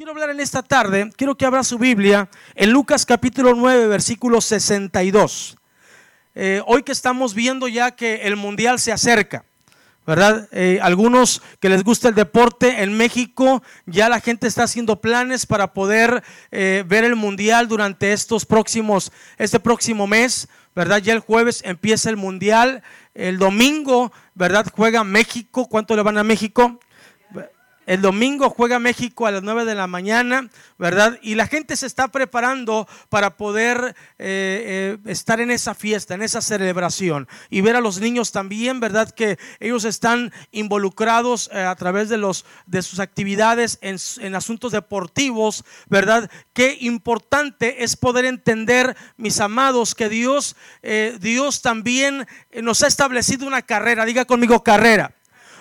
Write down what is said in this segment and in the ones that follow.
Quiero hablar en esta tarde, quiero que abra su Biblia en Lucas capítulo 9, versículo 62. Eh, hoy que estamos viendo ya que el mundial se acerca, ¿verdad? Eh, algunos que les gusta el deporte en México, ya la gente está haciendo planes para poder eh, ver el mundial durante estos próximos, este próximo mes, ¿verdad? Ya el jueves empieza el mundial, el domingo, ¿verdad? Juega México, ¿cuánto le van a México? El domingo juega México a las 9 de la mañana, ¿verdad? Y la gente se está preparando para poder eh, eh, estar en esa fiesta, en esa celebración. Y ver a los niños también, ¿verdad? Que ellos están involucrados eh, a través de, los, de sus actividades en, en asuntos deportivos, ¿verdad? Qué importante es poder entender, mis amados, que Dios, Dios también nos ha establecido una carrera. Diga conmigo carrera.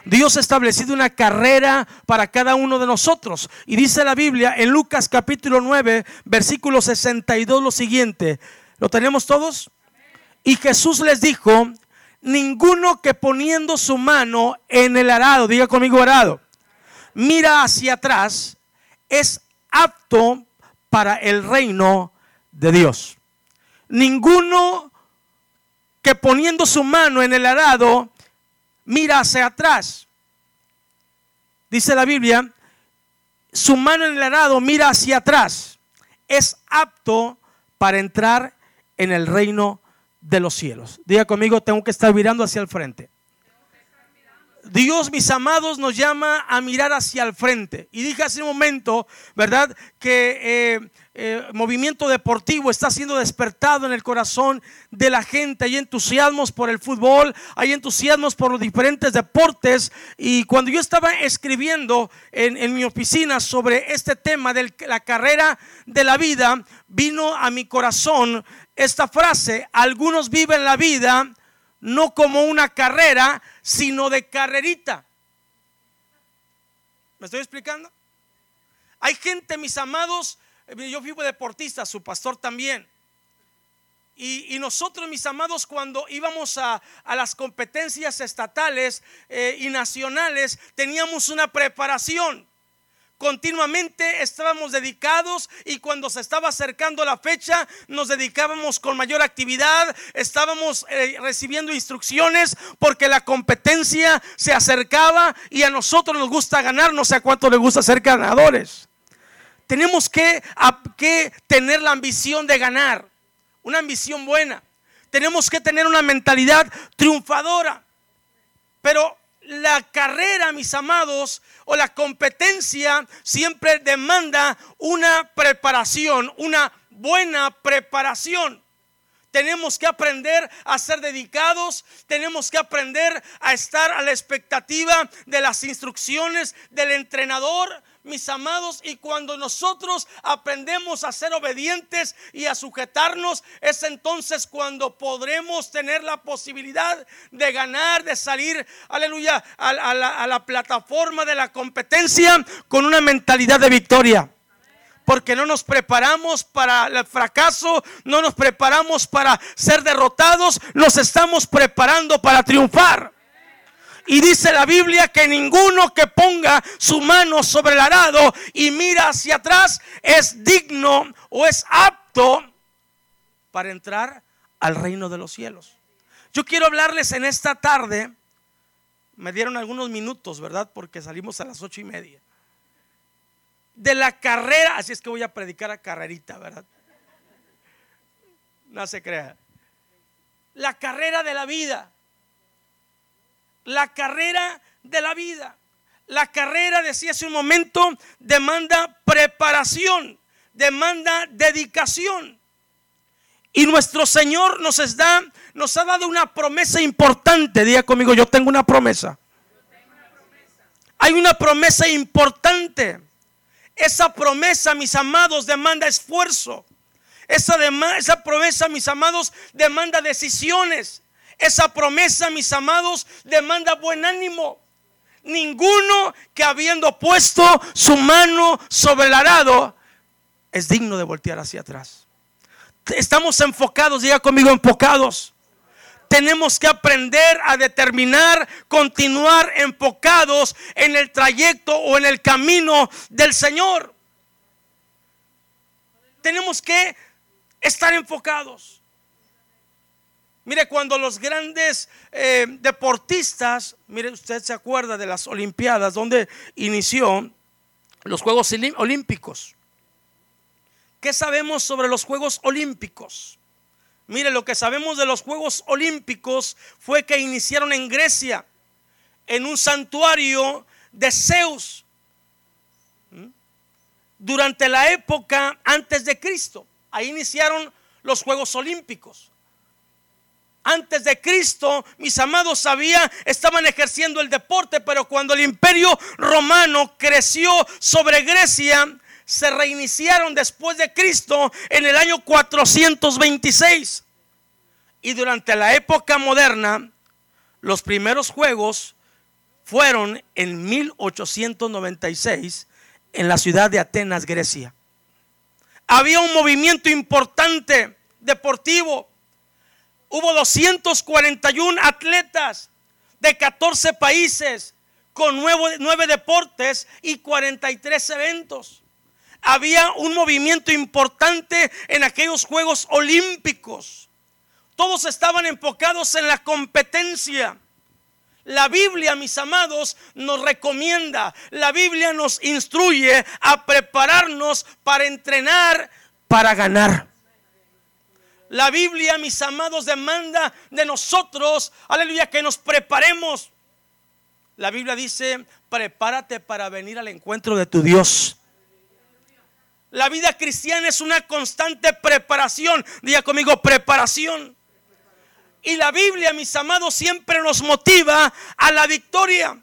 Dios ha establecido una carrera para cada uno de nosotros. Y dice la Biblia en Lucas capítulo 9, versículo 62 lo siguiente. ¿Lo tenemos todos? Y Jesús les dijo, ninguno que poniendo su mano en el arado, diga conmigo arado, mira hacia atrás, es apto para el reino de Dios. Ninguno que poniendo su mano en el arado mira hacia atrás. Dice la Biblia, su mano en el arado mira hacia atrás. Es apto para entrar en el reino de los cielos. Diga conmigo, tengo que estar mirando hacia el frente. Dios, mis amados, nos llama a mirar hacia el frente. Y dije hace un momento, ¿verdad? Que eh, eh, movimiento deportivo está siendo despertado en el corazón de la gente. Hay entusiasmos por el fútbol, hay entusiasmos por los diferentes deportes. Y cuando yo estaba escribiendo en, en mi oficina sobre este tema de la carrera de la vida, vino a mi corazón esta frase, algunos viven la vida no como una carrera, sino de carrerita. ¿Me estoy explicando? Hay gente, mis amados, eh, yo fui deportista, su pastor también. Y, nosotros, mis amados, cuando íbamos a, las competencias estatales eh, y nacionales, teníamos una preparación. Continuamente estábamos dedicados y cuando se estaba acercando la fecha nos dedicábamos con mayor actividad, estábamos eh, recibiendo instrucciones porque la competencia se acercaba y a nosotros nos gusta ganar, no sé a cuánto le gusta ser ganadores. Tenemos que, que tener la ambición de ganar, una ambición buena. Tenemos que tener una mentalidad triunfadora. Pero la carrera, mis amados, o la competencia siempre demanda una preparación, una buena preparación. Tenemos que aprender a ser dedicados, tenemos que aprender a estar a la expectativa de las instrucciones del entrenador, mis amados, y cuando nosotros aprendemos a ser obedientes y a sujetarnos, es entonces cuando podremos tener la posibilidad de ganar, de salir, aleluya, a, la, a la plataforma de la competencia con una mentalidad de victoria porque no nos preparamos para el fracaso, no nos preparamos para ser derrotados, nos estamos preparando para triunfar. Y dice la Biblia que ninguno que ponga su mano sobre el arado y mira hacia atrás es digno o es apto para entrar al reino de los cielos. Yo quiero hablarles en esta tarde, me dieron algunos minutos, ¿verdad? Porque salimos a las ocho y media de la carrera, así es que voy a predicar a carrerita, ¿verdad? No se crea. La carrera de la vida. La carrera de la vida. La carrera, decía hace un momento, demanda preparación, demanda dedicación. Y nuestro Señor nos, da, nos ha dado una promesa importante. Diga conmigo, yo tengo una promesa. Hay una promesa importante. Esa promesa, mis amados, demanda esfuerzo. Esa, esa promesa, mis amados, demanda decisiones. Esa promesa, mis amados, demanda buen ánimo. Ninguno que habiendo puesto su mano sobre el arado es digno de voltear hacia atrás. Estamos enfocados, diga conmigo, enfocados tenemos que aprender a determinar, continuar enfocados en el trayecto o en el camino del Señor. tenemos que estar enfocados. Mire, cuando los grandes eh, deportistas, mire, usted se acuerda de las Olimpiadas, donde inició los Juegos Olímpicos. ¿Qué sabemos sobre los Juegos Olímpicos? Mire, lo que sabemos de los Juegos Olímpicos fue que iniciaron en Grecia, en un santuario de Zeus, durante la época antes de Cristo. Ahí iniciaron los Juegos Olímpicos. Antes de Cristo, mis amados sabía, estaban ejerciendo el deporte, pero cuando el imperio romano creció sobre Grecia, se reiniciaron después de Cristo en el año 426. Y durante la época moderna, los primeros juegos fueron en 1896 en la ciudad de Atenas, Grecia. Había un movimiento importante deportivo. Hubo 241 atletas de 14 países con nueve, deportes y 43 eventos había un movimiento importante en aquellos Juegos Olímpicos. Todos estaban enfocados en la competencia. La Biblia, mis amados, nos recomienda, la Biblia nos instruye a prepararnos para entrenar, para ganar. La Biblia, mis amados, demanda de nosotros, aleluya, que nos preparemos. La Biblia dice, prepárate para venir al encuentro de tu Dios. La vida cristiana es una constante preparación. Diga conmigo, preparación. Y la Biblia, mis amados, siempre nos motiva a la victoria.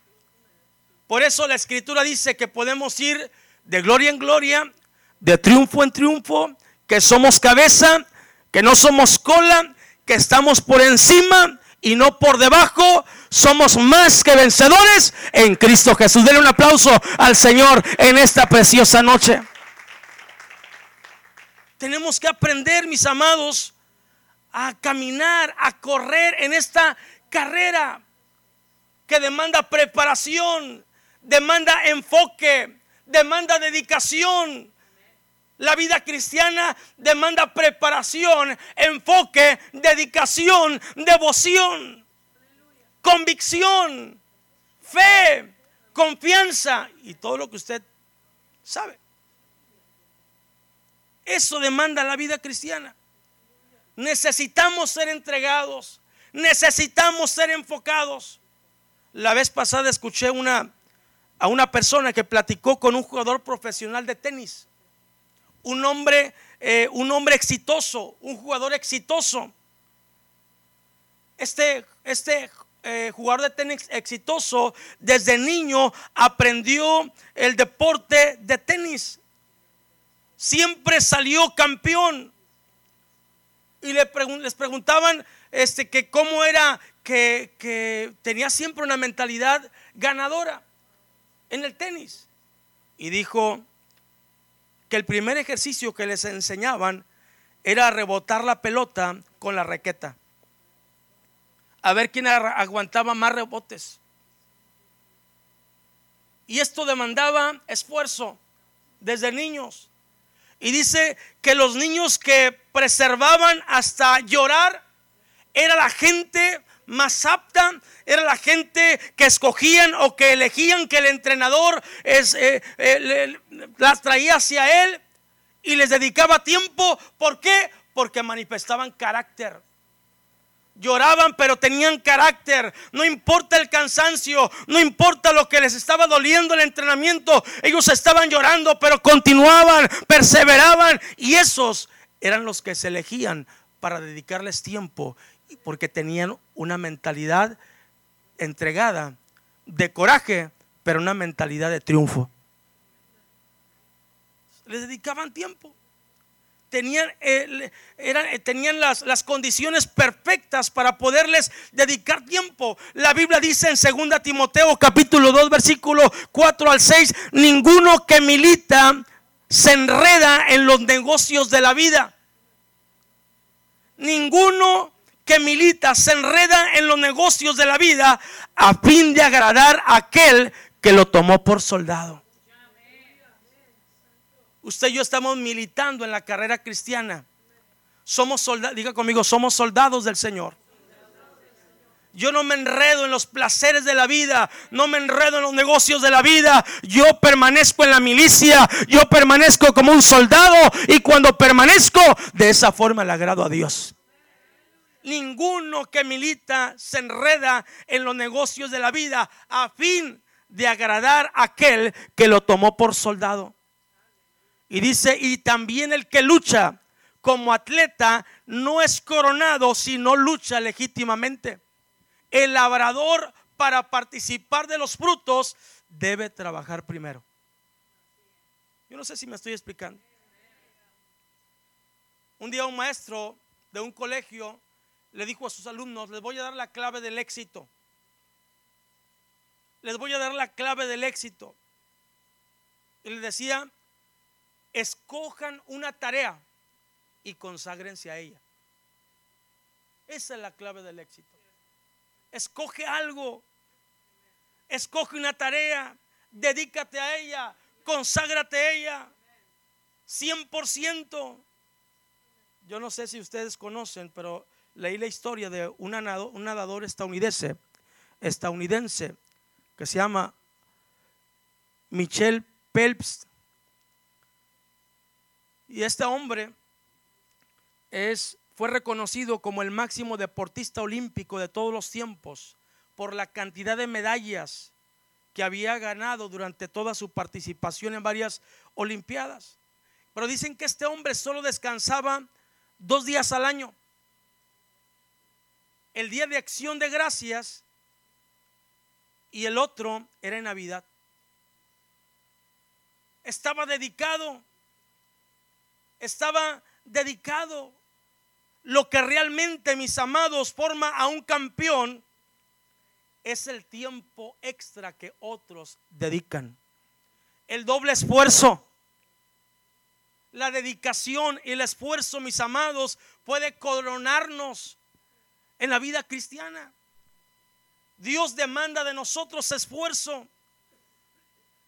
Por eso la escritura dice que podemos ir de gloria en gloria, de triunfo en triunfo, que somos cabeza, que no somos cola, que estamos por encima y no por debajo. Somos más que vencedores en Cristo Jesús. Denle un aplauso al Señor en esta preciosa noche. Tenemos que aprender, mis amados, a caminar, a correr en esta carrera que demanda preparación, demanda enfoque, demanda dedicación. La vida cristiana demanda preparación, enfoque, dedicación, devoción, convicción, fe, confianza y todo lo que usted sabe. Eso demanda la vida cristiana. Necesitamos ser entregados. Necesitamos ser enfocados. La vez pasada escuché una, a una persona que platicó con un jugador profesional de tenis. Un hombre, eh, un hombre exitoso, un jugador exitoso. Este, este eh, jugador de tenis exitoso desde niño aprendió el deporte de tenis siempre salió campeón. Y le les preguntaban este, que cómo era que, que tenía siempre una mentalidad ganadora en el tenis. Y dijo que el primer ejercicio que les enseñaban era rebotar la pelota con la raqueta. A ver quién aguantaba más rebotes. Y esto demandaba esfuerzo desde niños. Y dice que los niños que preservaban hasta llorar era la gente más apta, era la gente que escogían o que elegían que el entrenador eh, eh, las traía hacia él y les dedicaba tiempo. ¿Por qué? Porque manifestaban carácter. Lloraban, pero tenían carácter. No importa el cansancio, no importa lo que les estaba doliendo el entrenamiento. Ellos estaban llorando, pero continuaban, perseveraban. Y esos eran los que se elegían para dedicarles tiempo, porque tenían una mentalidad entregada, de coraje, pero una mentalidad de triunfo. Les dedicaban tiempo tenían, eran, eh, tenían las, las, condiciones perfectas para poderles dedicar tiempo. La Biblia dice en 2 Timoteo capítulo 2 versículo 4 al 6, ninguno que milita se enreda en los negocios de la vida. Ninguno que milita se enreda en los negocios de la vida a fin de agradar a aquel que lo tomó por soldado. Usted y yo estamos militando en la carrera cristiana. Somos soldados, diga conmigo, somos soldados del Señor. Yo no me enredo en los placeres de la vida, no me enredo en los negocios de la vida. Yo permanezco en la milicia, yo permanezco como un soldado y cuando permanezco de esa forma le agrado a Dios. Ninguno que milita se enreda en los negocios de la vida a fin de agradar a aquel que lo tomó por soldado. Y dice, y también el que lucha como atleta no es coronado si no lucha legítimamente el labrador para participar de los frutos debe trabajar primero. Yo no sé si me estoy explicando. Un día un maestro de un colegio le dijo a sus alumnos, les voy a dar la clave del éxito. Les voy a dar la clave del éxito. Y le decía, escojan una tarea y conságrense a ella. Esa es la clave del éxito. Escoge algo. Escoge una tarea. Dedícate a ella. Conságrate a ella. 100%. Yo no sé si ustedes conocen, pero leí la historia de un nadador, estadounidense, estadounidense que se llama Michelle Phelps. Y este hombre es fue reconocido como el máximo deportista olímpico de todos los tiempos por la cantidad de medallas que había ganado durante toda su participación en varias Olimpiadas. Pero dicen que este hombre solo descansaba dos días al año. El día de acción de gracias y el otro era en Navidad. Estaba dedicado, estaba dedicado lo que realmente, mis amados, forma a un campeón es el tiempo extra que otros dedican. El doble esfuerzo. La dedicación y el esfuerzo, mis amados, puede coronarnos en la vida cristiana. Dios demanda de nosotros esfuerzo.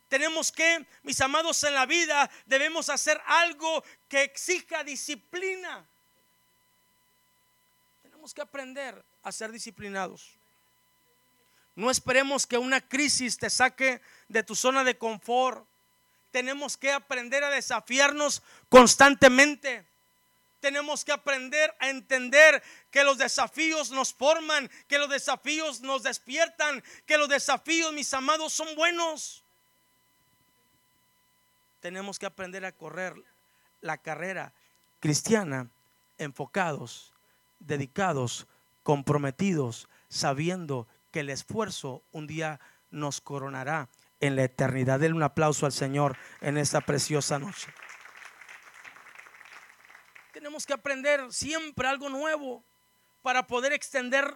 Tenemos que, mis amados, en la vida debemos hacer algo que exija disciplina que aprender a ser disciplinados. No esperemos que una crisis te saque de tu zona de confort. Tenemos que aprender a desafiarnos constantemente. Tenemos que aprender a entender que los desafíos nos forman, que los desafíos nos despiertan, que los desafíos, mis amados, son buenos. Tenemos que aprender a correr la carrera cristiana enfocados dedicados, comprometidos, sabiendo que el esfuerzo un día nos coronará en la eternidad. Denle un aplauso al Señor en esta preciosa noche. Tenemos que aprender siempre algo nuevo para poder extender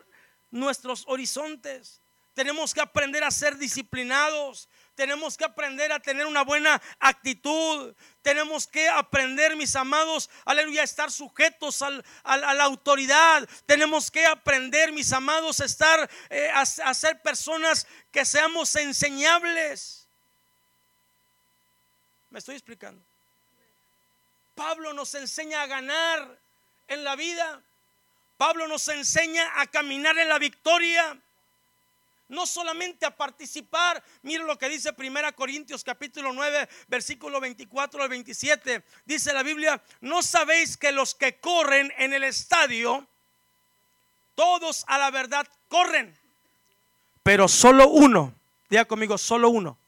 nuestros horizontes. Tenemos que aprender a ser disciplinados. Tenemos que aprender a tener una buena actitud. Tenemos que aprender, mis amados, aleluya, a estar sujetos a la autoridad. Tenemos que aprender, mis amados, a estar, eh, a ser personas que seamos enseñables. ¿Me estoy explicando? Pablo nos enseña a ganar en la vida. Pablo nos enseña a caminar en la victoria no solamente a participar. Mire lo que dice Primera Corintios capítulo 9, versículo 24 al 27. Dice la Biblia, "No sabéis que los que corren en el estadio todos a la verdad corren, pero solo uno, diga conmigo, solo uno.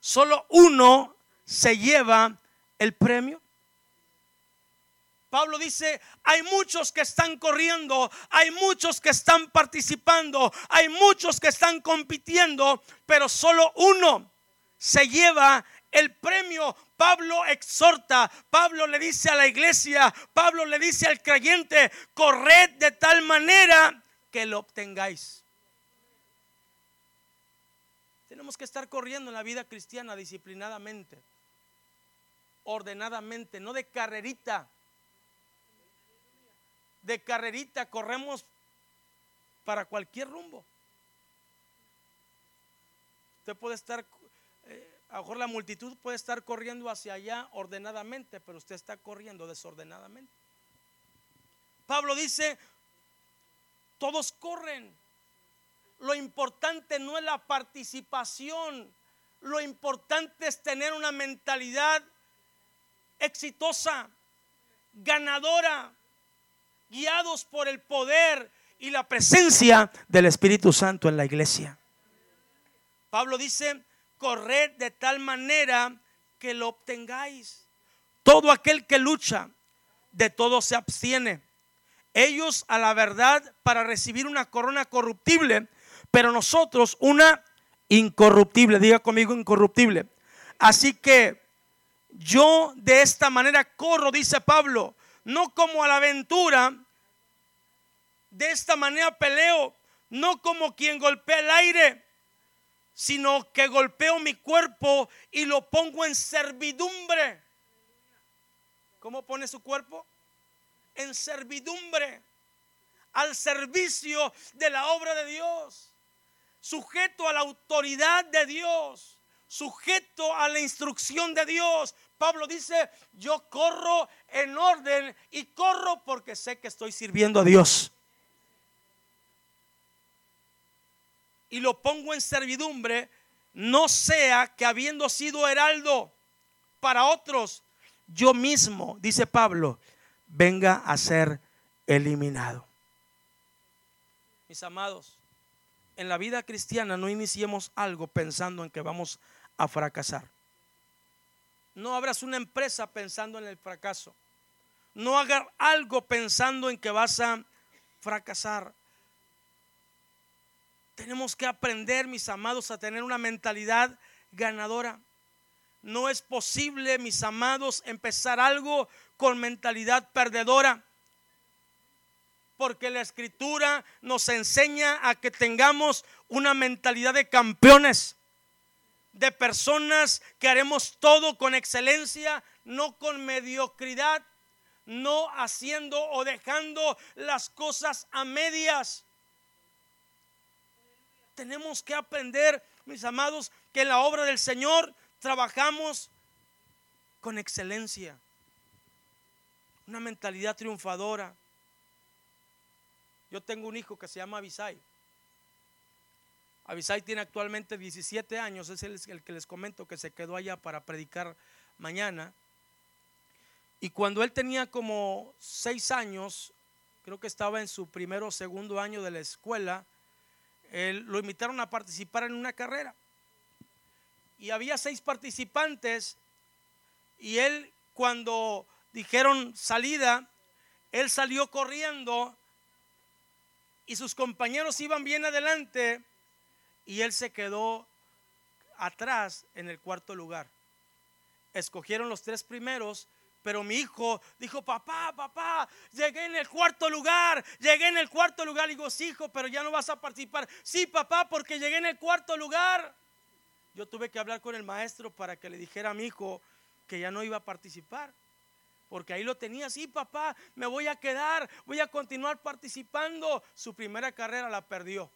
Solo uno se lleva el premio. Pablo dice, hay muchos que están corriendo, hay muchos que están participando, hay muchos que están compitiendo, pero solo uno se lleva el premio. Pablo exhorta, Pablo le dice a la iglesia, Pablo le dice al creyente, corred de tal manera que lo obtengáis. Tenemos que estar corriendo en la vida cristiana disciplinadamente, ordenadamente, no de carrerita de carrerita corremos para cualquier rumbo. Usted puede estar eh, A lo mejor la multitud puede estar corriendo hacia allá ordenadamente, pero usted está corriendo desordenadamente. Pablo dice, todos corren. Lo importante no es la participación, lo importante es tener una mentalidad exitosa, ganadora, guiados por el poder y la presencia del Espíritu Santo en la iglesia. Pablo dice, corred de tal manera que lo obtengáis. Todo aquel que lucha, de todo se abstiene. Ellos a la verdad para recibir una corona corruptible, pero nosotros una incorruptible. Diga conmigo incorruptible. Así que yo de esta manera corro, dice Pablo, no como a la aventura, de esta manera peleo, no como quien golpea el aire, sino que golpeo mi cuerpo y lo pongo en servidumbre. ¿Cómo pone su cuerpo? En servidumbre, al servicio de la obra de Dios, sujeto a la autoridad de Dios, sujeto a la instrucción de Dios. Pablo dice, yo corro en orden y corro porque sé que estoy sirviendo a Dios. y lo pongo en servidumbre, no sea que habiendo sido heraldo para otros, yo mismo, dice Pablo, venga a ser eliminado. Mis amados, en la vida cristiana no iniciemos algo pensando en que vamos a fracasar. No abras una empresa pensando en el fracaso. No hagas algo pensando en que vas a fracasar. Tenemos que aprender, mis amados, a tener una mentalidad ganadora. No es posible, mis amados, empezar algo con mentalidad perdedora. Porque la escritura nos enseña a que tengamos una mentalidad de campeones, de personas que haremos todo con excelencia, no con mediocridad, no haciendo o dejando las cosas a medias tenemos que aprender, mis amados, que en la obra del Señor trabajamos con excelencia. Una mentalidad triunfadora. Yo tengo un hijo que se llama Abisai. Abisai tiene actualmente 17 años, es el, que les comento que se quedó allá para predicar mañana. Y cuando él tenía como 6 años, creo que estaba en su primero o segundo año de la escuela, lo invitaron a participar en una carrera. Y había seis participantes y él cuando dijeron salida, él salió corriendo y sus compañeros iban bien adelante y él se quedó atrás en el cuarto lugar. Escogieron los tres primeros pero mi hijo dijo, papá, papá, llegué en el cuarto lugar, llegué en el cuarto lugar. Y digo, sí, hijo, pero ya no vas a participar. Sí, papá, porque llegué en el cuarto lugar. Yo tuve que hablar con el maestro para que le dijera a mi hijo que ya no iba a participar. Porque ahí lo tenía, sí, papá, me voy a quedar, voy a continuar participando. Su primera carrera la perdió.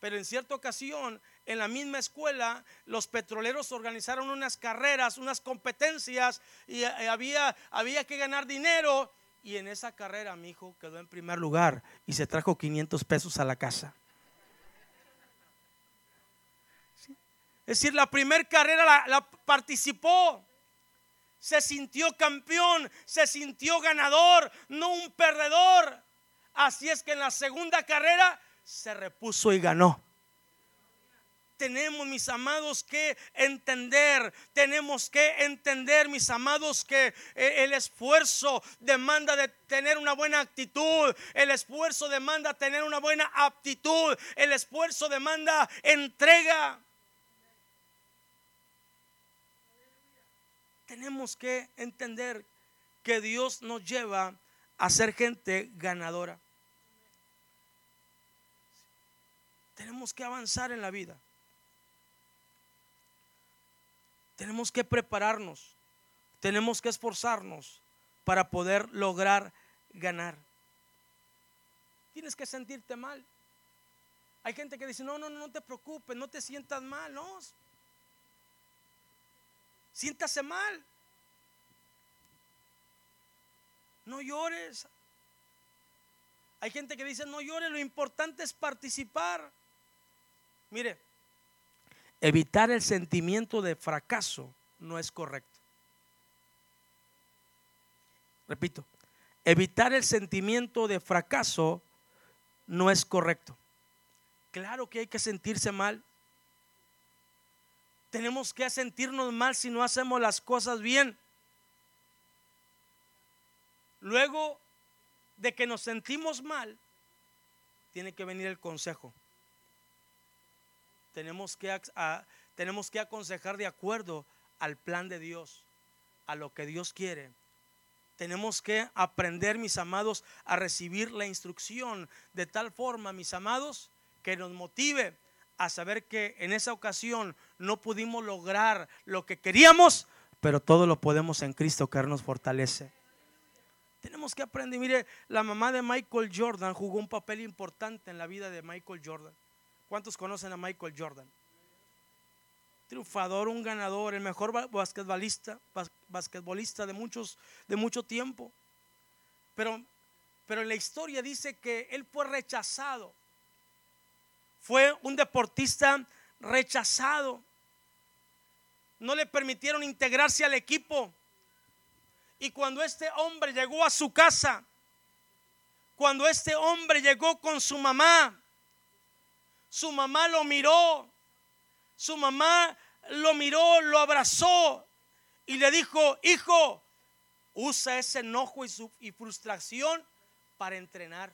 Pero en cierta ocasión en la misma escuela, los petroleros organizaron unas carreras, unas competencias y eh, había, había que ganar dinero. Y en esa carrera mi hijo quedó en primer lugar y se trajo 500 pesos a la casa. Es decir, la primera carrera la, la participó se sintió campeón, se sintió ganador, no un perdedor. Así es que en la segunda carrera se repuso y ganó tenemos, mis amados, que entender, tenemos que entender, mis amados, que eh, el esfuerzo demanda de tener una buena actitud, el esfuerzo demanda tener una buena aptitud, el esfuerzo demanda entrega. Tenemos que entender que Dios nos lleva a ser gente ganadora. Tenemos que avanzar en la vida. Tenemos que prepararnos, tenemos que esforzarnos para poder lograr ganar. Tienes que sentirte mal. Hay gente que dice, no, no, no te preocupes, no te sientas mal, no. Siéntase mal. No llores. Hay gente que dice, no llores, lo importante es participar. Mire, evitar el sentimiento de fracaso no es correcto. Repito, evitar el sentimiento de fracaso no es correcto. Claro que hay que sentirse mal. Tenemos que sentirnos mal si no hacemos las cosas bien. Luego de que nos sentimos mal, tiene que venir el consejo. Tenemos que, tenemos que aconsejar de acuerdo al plan de Dios, a lo que Dios quiere. Tenemos que aprender, mis amados, a recibir la instrucción de tal forma, mis amados, que nos motive a saber que en esa ocasión no pudimos lograr lo que queríamos, pero todo lo podemos en Cristo que nos fortalece. Tenemos que aprender. Mire, la mamá de Michael Jordan jugó un papel importante en la vida de Michael Jordan. ¿Cuántos conocen a Michael Jordan? Triunfador, un ganador, el mejor basquetbolista, basquetbolista de, muchos, de mucho tiempo. Pero, pero la historia dice que él fue rechazado. Fue un deportista rechazado. No le permitieron integrarse al equipo. Y cuando este hombre llegó a su casa, cuando este hombre llegó con su mamá, su mamá lo miró, su mamá lo miró, lo abrazó y le dijo, hijo, usa ese enojo y, y frustración para entrenar.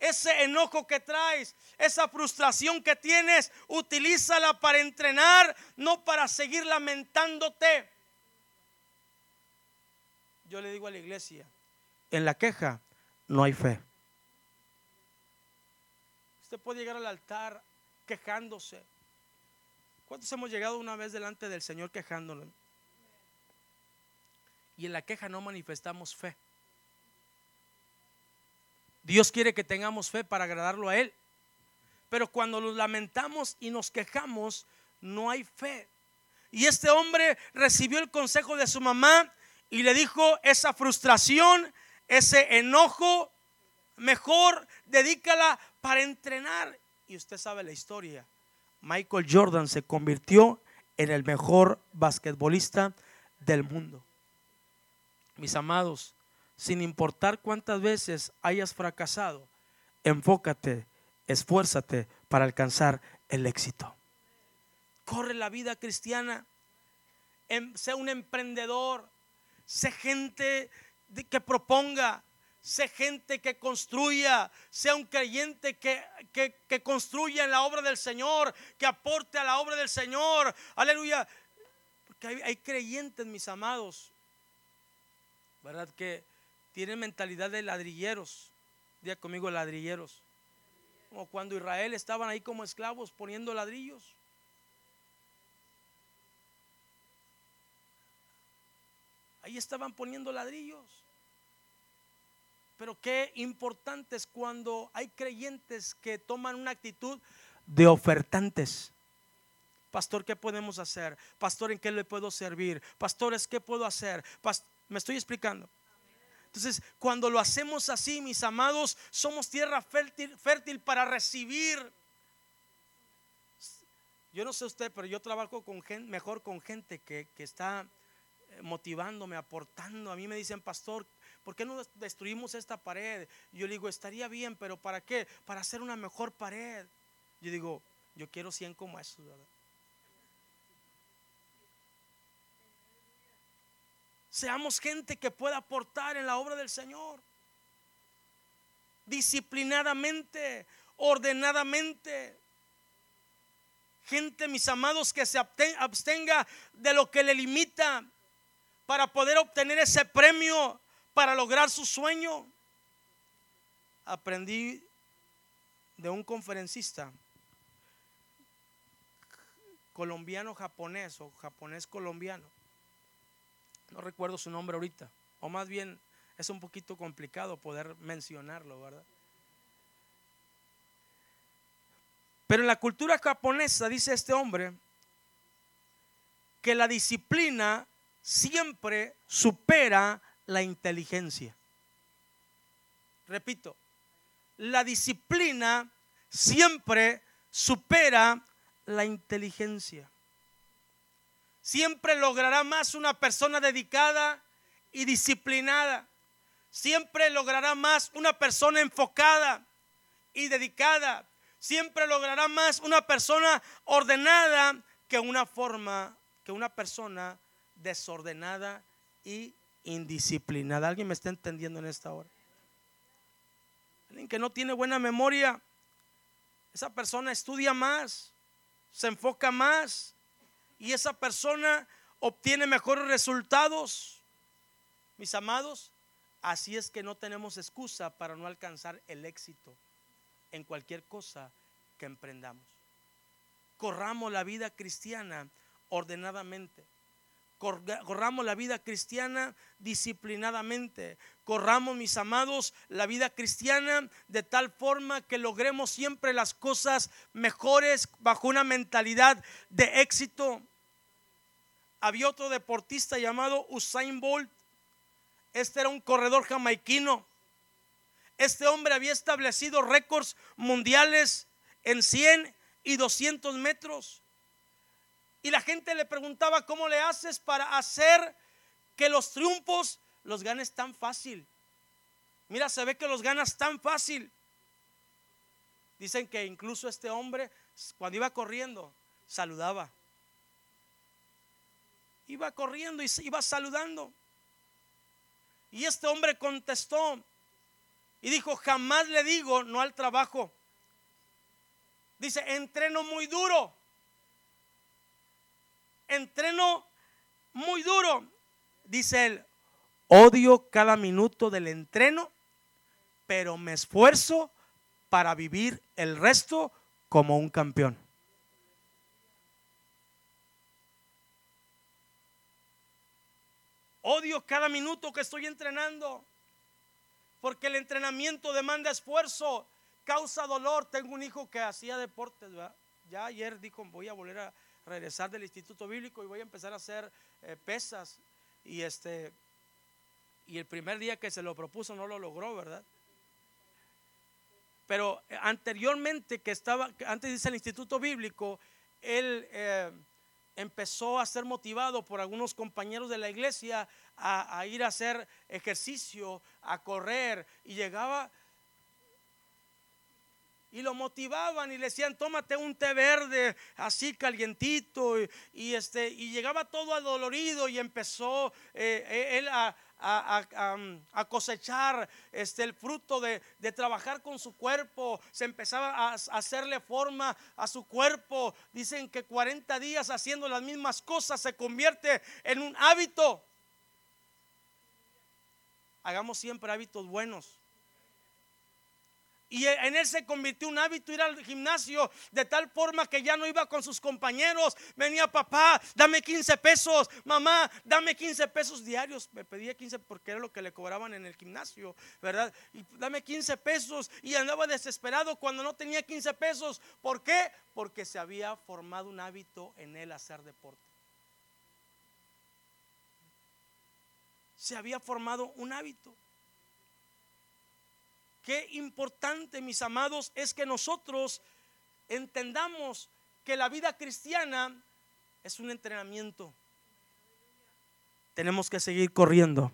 Ese enojo que traes, esa frustración que tienes, utilízala para entrenar, no para seguir lamentándote. Yo le digo a la iglesia, en la queja no hay fe. Usted puede llegar al altar quejándose. ¿Cuántos hemos llegado una vez delante del Señor quejándonos? Y en la queja no manifestamos fe. Dios quiere que tengamos fe para agradarlo a Él. Pero cuando nos lamentamos y nos quejamos, no hay fe. Y este hombre recibió el consejo de su mamá y le dijo esa frustración, ese enojo, mejor dedícala para entrenar. Y usted sabe la historia. Michael Jordan se convirtió en el mejor basquetbolista del mundo. Mis amados, sin importar cuántas veces hayas fracasado, enfócate, esfuérzate para alcanzar el éxito. Corre la vida cristiana, em, sea un emprendedor, sé gente que proponga, Sé gente que construya, sea un creyente que, que, construya en la obra del Señor, que aporte a la obra del Señor. Aleluya. Porque hay, hay creyentes, mis amados, ¿verdad? Que tienen mentalidad de ladrilleros. Día conmigo, ladrilleros. Como cuando Israel estaban ahí como esclavos poniendo ladrillos. Ahí estaban poniendo ladrillos. Pero qué importante es cuando hay creyentes que toman una actitud de ofertantes. Pastor, ¿qué podemos hacer? Pastor, ¿en qué le puedo servir? Pastores, ¿qué puedo hacer? Me estoy explicando. Entonces, cuando lo hacemos así, mis amados, somos tierra fértil, para recibir. Yo no sé usted, pero yo trabajo con gente, mejor con gente que, que está eh, motivándome, aportando. A mí me dicen, pastor, ¿por qué no destruimos esta pared? Yo le digo, estaría bien, pero ¿para qué? Para hacer una mejor pared. Yo digo, yo quiero 100 como esos, Seamos gente que pueda aportar en la obra del Señor. Disciplinadamente, ordenadamente. Gente, mis amados, que se abstenga de lo que le limita para poder obtener ese premio para lograr su sueño. Aprendí de un conferencista colombiano japonés o japonés colombiano. No recuerdo su nombre ahorita. O más bien es un poquito complicado poder mencionarlo, ¿verdad? Pero en la cultura japonesa dice este hombre que la disciplina siempre supera la inteligencia. Repito, la disciplina siempre supera la inteligencia. Siempre logrará más una persona dedicada y disciplinada. Siempre logrará más una persona enfocada y dedicada. Siempre logrará más una persona ordenada que una forma, que una persona desordenada y indisciplinada. ¿Alguien me está entendiendo en esta hora? Alguien que no tiene buena memoria, esa persona estudia más, se enfoca más y esa persona obtiene mejores resultados. Mis amados, así es que no tenemos excusa para no alcanzar el éxito en cualquier cosa que emprendamos. Corramos la vida cristiana ordenadamente corramos la vida cristiana disciplinadamente. Corramos, mis amados, la vida cristiana de tal forma que logremos siempre las cosas mejores bajo una mentalidad de éxito. Había otro deportista llamado Usain Bolt. Este era un corredor jamaiquino. Este hombre había establecido récords mundiales en 100 y 200 metros. Y la gente le preguntaba, ¿cómo le haces para hacer que los triunfos los ganes tan fácil? Mira, se ve que los ganas tan fácil. Dicen que incluso este hombre, cuando iba corriendo, saludaba. Iba corriendo y iba saludando. Y este hombre contestó y dijo, jamás le digo no al trabajo. Dice, entreno muy duro entreno muy duro. Dice él, odio cada minuto del entreno, pero me esfuerzo para vivir el resto como un campeón. Odio cada minuto que estoy entrenando, porque el entrenamiento demanda esfuerzo, causa dolor. Tengo un hijo que hacía deportes, ya ayer dijo, voy a volver a, regresar del instituto bíblico y voy a empezar a hacer eh, pesas. Y este, y el primer día que se lo propuso no lo logró, ¿verdad? Pero anteriormente que estaba, antes dice el instituto bíblico, él eh, empezó a ser motivado por algunos compañeros de la iglesia a, a, ir a hacer ejercicio, a correr, y llegaba y lo motivaban y le decían, tómate un té verde así calientito. Y, este, y llegaba todo adolorido y empezó eh, eh, él a, cosechar este, el fruto de, trabajar con su cuerpo. Se empezaba a, hacerle forma a su cuerpo. Dicen que 40 días haciendo las mismas cosas se convierte en un hábito. Hagamos siempre hábitos buenos. Y en él se convirtió un hábito ir al gimnasio de tal forma que ya no iba con sus compañeros. Venía papá, dame 15 pesos, mamá, dame 15 pesos diarios. Me pedía 15 porque era lo que le cobraban en el gimnasio, ¿verdad? Y dame 15 pesos y andaba desesperado cuando no tenía 15 pesos. ¿Por qué? Porque se había formado un hábito en él hacer deporte. Se había formado un hábito. Qué importante, mis amados, es que nosotros entendamos que la vida cristiana es un entrenamiento. Tenemos que seguir corriendo,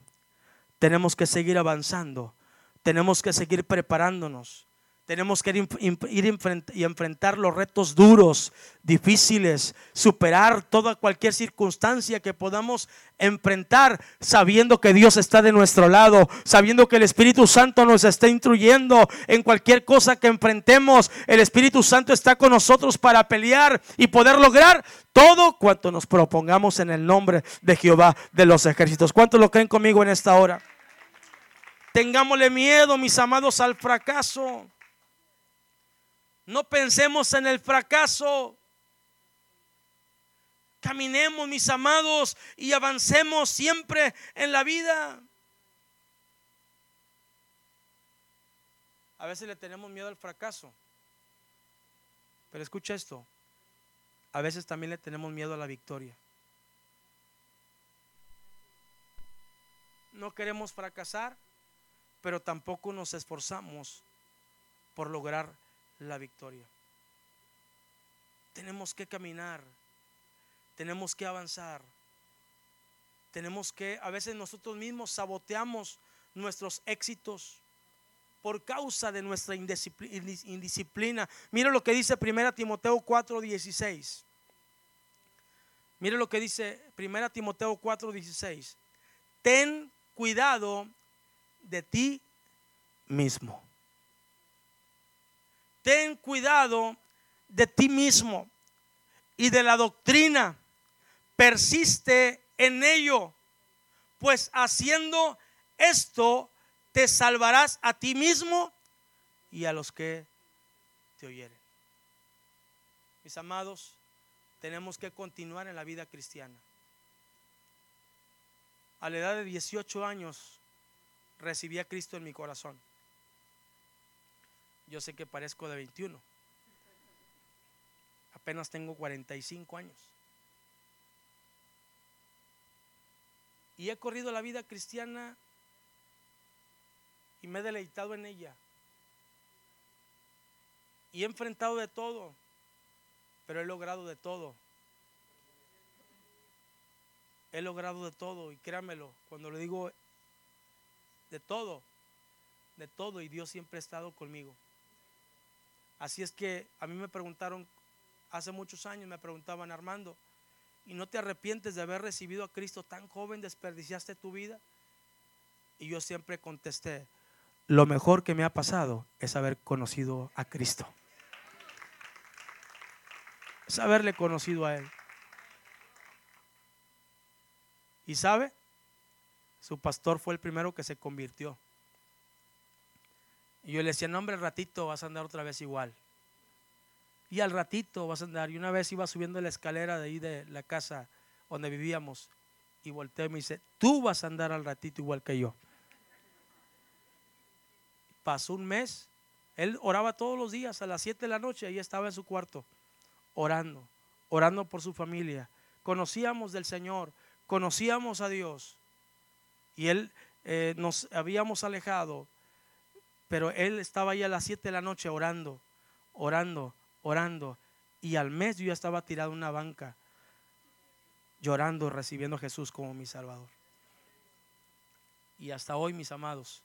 tenemos que seguir avanzando, tenemos que seguir preparándonos. Tenemos que ir, y enfrentar los retos duros, difíciles, superar toda cualquier circunstancia que podamos enfrentar, sabiendo que Dios está de nuestro lado, sabiendo que el Espíritu Santo nos está instruyendo en cualquier cosa que enfrentemos. El Espíritu Santo está con nosotros para pelear y poder lograr todo cuanto nos propongamos en el nombre de Jehová de los ejércitos. ¿Cuántos lo creen conmigo en esta hora? Tengámosle miedo, mis amados, al fracaso. No pensemos en el fracaso. Caminemos, mis amados, y avancemos siempre en la vida. A veces le tenemos miedo al fracaso. Pero escucha esto. A veces también le tenemos miedo a la victoria. No queremos fracasar, pero tampoco nos esforzamos por lograr la victoria. Tenemos que caminar, tenemos que avanzar, tenemos que, a veces nosotros mismos saboteamos nuestros éxitos por causa de nuestra indisciplina. Mira lo que dice 1 Timoteo 4:16. Mire lo que dice 1 Timoteo 4:16. Ten cuidado de ti mismo. Ten cuidado de ti mismo y de la doctrina. Persiste en ello, pues haciendo esto te salvarás a ti mismo y a los que te oyeren. Mis amados, tenemos que continuar en la vida cristiana. A la edad de 18 años recibí a Cristo en mi corazón. Yo sé que parezco de 21. Apenas tengo 45 años. Y he corrido la vida cristiana y me he deleitado en ella. Y he enfrentado de todo, pero he logrado de todo. He logrado de todo y créamelo, cuando le digo de todo, de todo y Dios siempre ha estado conmigo. Así es que a mí me preguntaron, hace muchos años me preguntaban, Armando, ¿y no te arrepientes de haber recibido a Cristo tan joven, desperdiciaste tu vida? Y yo siempre contesté, lo mejor que me ha pasado es haber conocido a Cristo. Es haberle conocido a Él. ¿Y sabe? Su pastor fue el primero que se convirtió. Y yo le decía, no hombre, al ratito vas a andar otra vez igual. Y al ratito vas a andar. Y una vez iba subiendo la escalera de ahí de la casa donde vivíamos. Y volteé y me dice, tú vas a andar al ratito igual que yo. Pasó un mes. Él oraba todos los días a las 7 de la noche. Ahí estaba en su cuarto, orando, orando por su familia. Conocíamos del Señor, conocíamos a Dios. Y él eh, nos habíamos alejado. Pero él estaba ahí a las 7 de la noche orando, orando, orando. Y al mes yo ya estaba tirado en una banca, llorando, recibiendo a Jesús como mi Salvador. Y hasta hoy, mis amados,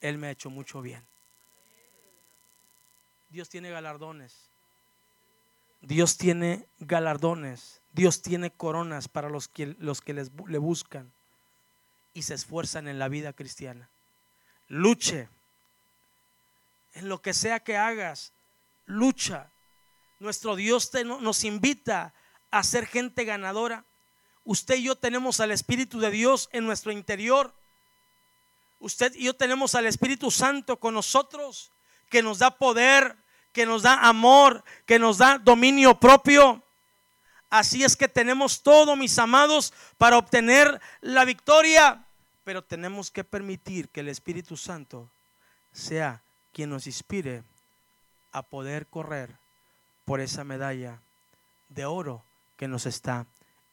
él me ha hecho mucho bien. Dios tiene galardones. Dios tiene galardones. Dios tiene coronas para los que, los que les, le buscan y se esfuerzan en la vida cristiana. Luche. En lo que sea que hagas, lucha. Nuestro Dios nos invita a ser gente ganadora. Usted y yo tenemos al Espíritu de Dios en nuestro interior Usted y yo tenemos al Espíritu Santo con nosotros, que nos da poder, que nos da amor, que nos da dominio propio. Así es que tenemos todo, mis amados, para obtener la victoria. Pero tenemos que permitir que el Espíritu Santo sea quien nos inspire a poder correr por esa medalla de oro que nos está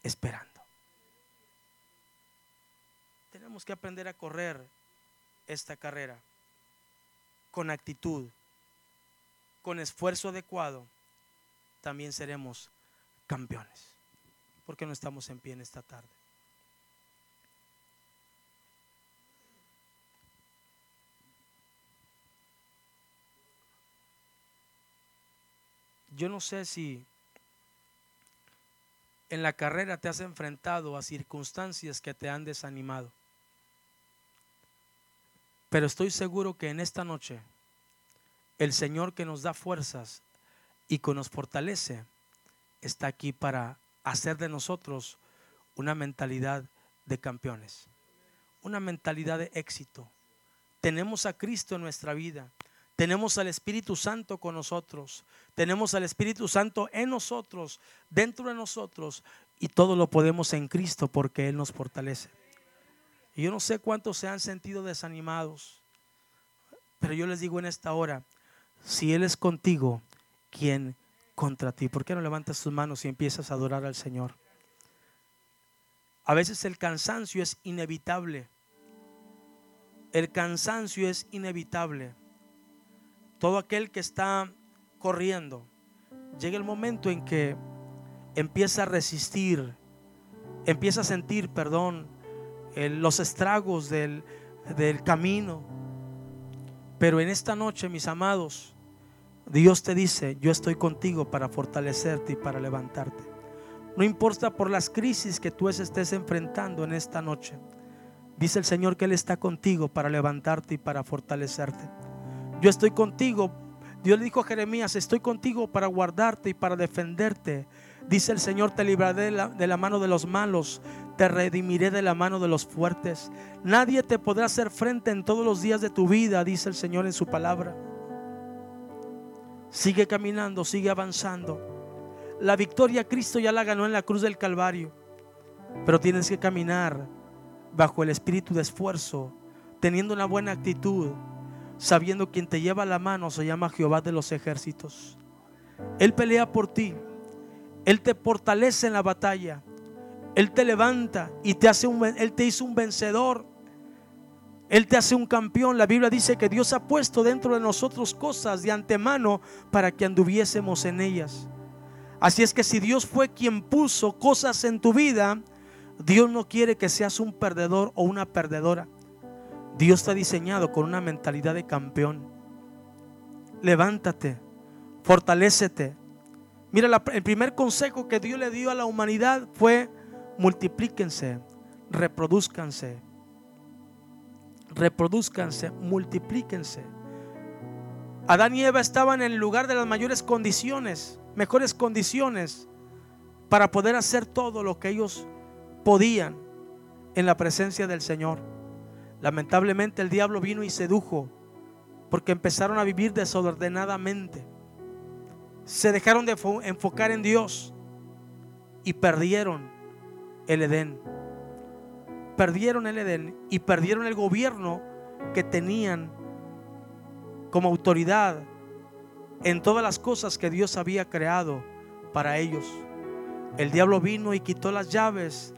esperando. Tenemos que aprender a correr esta carrera con actitud, con esfuerzo adecuado, también seremos campeones. porque no estamos en pie en esta tarde? Yo no sé si en la carrera te has enfrentado a circunstancias que te han desanimado. Pero estoy seguro que en esta noche el Señor que nos da fuerzas y que nos fortalece está aquí para hacer de nosotros una mentalidad de campeones, una mentalidad de éxito. Tenemos a Cristo en nuestra vida, tenemos al Espíritu Santo con nosotros, tenemos al Espíritu Santo en nosotros, dentro de nosotros, y todo lo podemos en Cristo porque Él nos fortalece. Y yo no sé cuántos se han sentido desanimados, pero yo les digo en esta hora, si Él es contigo, ¿quién contra ti? ¿Por qué no levantas tus manos y empiezas a adorar al Señor? A veces el cansancio es inevitable, El cansancio es inevitable. Todo aquel que está corriendo, llega el momento en que empieza a resistir, empieza a sentir, perdón, los estragos del, del camino. Pero en esta noche, mis amados, Dios te dice, yo estoy contigo para fortalecerte y para levantarte. No importa por las crisis que tú estés enfrentando en esta noche. Dice el Señor que Él está contigo para levantarte y para fortalecerte. Yo estoy contigo. Dios le dijo a Jeremías, estoy contigo para guardarte y para defenderte. Dice el Señor, te libraré de la, de la, mano de los malos, te redimiré de la mano de los fuertes. Nadie te podrá hacer frente en todos los días de tu vida, dice el Señor en su palabra. Sigue caminando, sigue avanzando. La victoria Cristo ya la ganó en la cruz del Calvario, pero tienes que caminar bajo el espíritu de esfuerzo, teniendo una buena actitud, sabiendo quien te lleva la mano se llama Jehová de los ejércitos. Él pelea por ti. Él te fortalece en la batalla. Él te levanta y te hace un, Él te hizo un vencedor. Él te hace un campeón. La Biblia dice que Dios ha puesto dentro de nosotros cosas de antemano para que anduviésemos en ellas. Así es que si Dios fue quien puso cosas en tu vida, Dios no quiere que seas un perdedor o una perdedora. Dios te ha diseñado con una mentalidad de campeón. Levántate, fortalécete. Mira, el primer consejo que Dios le dio a la humanidad fue multiplíquense, reproduzcanse, reproduzcanse, multiplíquense. Adán y Eva estaban en el lugar de las mayores condiciones, mejores condiciones para poder hacer todo lo que ellos podían en la presencia del Señor. Lamentablemente el diablo vino y sedujo porque empezaron a vivir desordenadamente. Se dejaron de enfocar en Dios y perdieron el Edén. Perdieron el Edén y perdieron el gobierno que tenían como autoridad en todas las cosas que Dios había creado para ellos. El diablo vino y quitó las llaves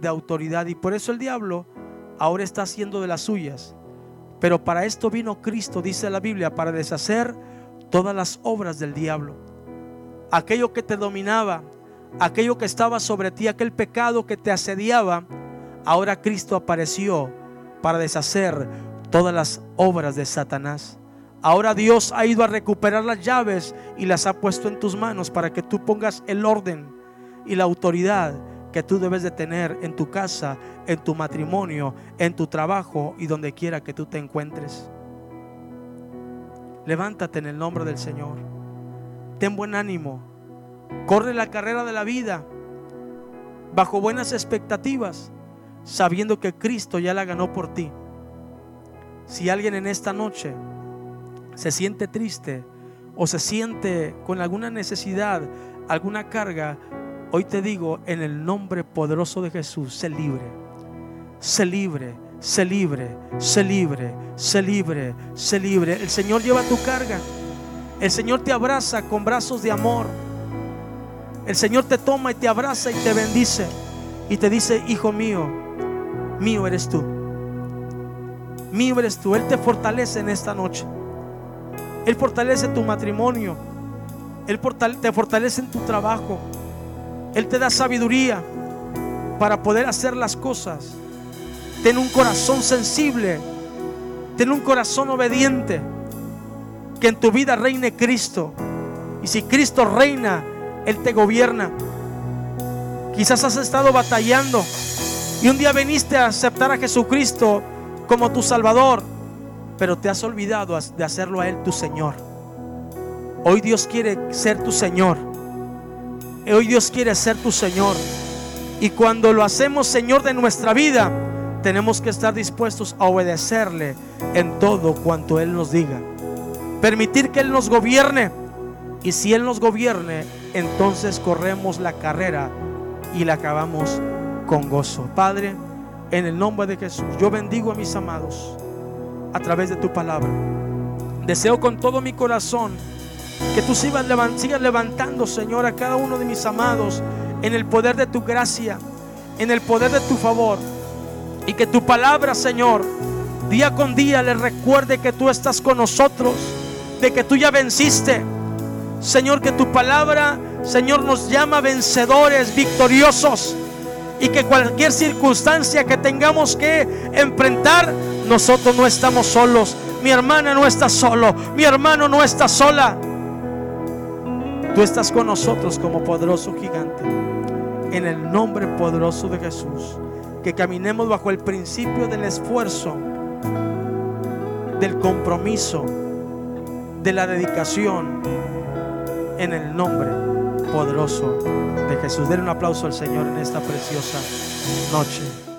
de autoridad y por eso el diablo ahora está haciendo de las suyas. Pero para esto vino Cristo, dice la Biblia, para deshacer todas las obras del diablo. Aquello que te dominaba, aquello que estaba sobre ti, aquel pecado que te asediaba, ahora Cristo apareció para deshacer todas las obras de Satanás. Ahora Dios ha ido a recuperar las llaves y las ha puesto en tus manos para que tú pongas el orden y la autoridad que tú debes de tener en tu casa, en tu matrimonio, en tu trabajo y donde quiera que tú te encuentres. Levántate en el nombre del Señor. Ten buen ánimo. Corre la carrera de la vida bajo buenas expectativas, sabiendo que Cristo ya la ganó por ti. Si alguien en esta noche se siente triste o se siente con alguna necesidad, alguna carga, Hoy te digo, en el nombre poderoso de Jesús, sé libre. Sé libre, sé libre, sé libre, sé libre, sé libre. El Señor lleva tu carga. El Señor te abraza con brazos de amor. El Señor te toma y te abraza y te bendice. Y te dice, hijo mío, mío eres tú. Mío eres tú. Él te fortalece en esta noche. Él fortalece tu matrimonio. Él te fortalece en tu trabajo. Él te da sabiduría para poder hacer las cosas. Ten un corazón sensible. Ten un corazón obediente. Que en tu vida reine Cristo. Y si Cristo reina, Él te gobierna. Quizás has estado batallando y un día viniste a aceptar a Jesucristo como tu Salvador, pero te has olvidado de hacerlo a Él tu Señor. Hoy Dios quiere ser tu Señor. Hoy Dios quiere ser tu Señor. Y cuando lo hacemos Señor de nuestra vida, tenemos que estar dispuestos a obedecerle en todo cuanto Él nos diga. Permitir que Él nos gobierne. Y si Él nos gobierne, entonces corremos la carrera y la acabamos con gozo. Padre, en el nombre de Jesús, yo bendigo a mis amados a través de tu palabra. Deseo con todo mi corazón que tú sigas, levantando, Señor, a cada uno de mis amados en el poder de tu gracia, en el poder de tu favor. Y que tu palabra, Señor, día con día le recuerde que tú estás con nosotros, de que tú ya venciste. Señor, que tu palabra, Señor, nos llama vencedores, victoriosos. Y que cualquier circunstancia que tengamos que enfrentar, nosotros no estamos solos. Mi hermana no está solo. Mi hermano no está sola. Tú estás con nosotros como poderoso gigante. En el nombre poderoso de Jesús. Que caminemos bajo el principio del esfuerzo, del compromiso, de la dedicación. En el nombre poderoso de Jesús. Den un aplauso al Señor en esta preciosa noche.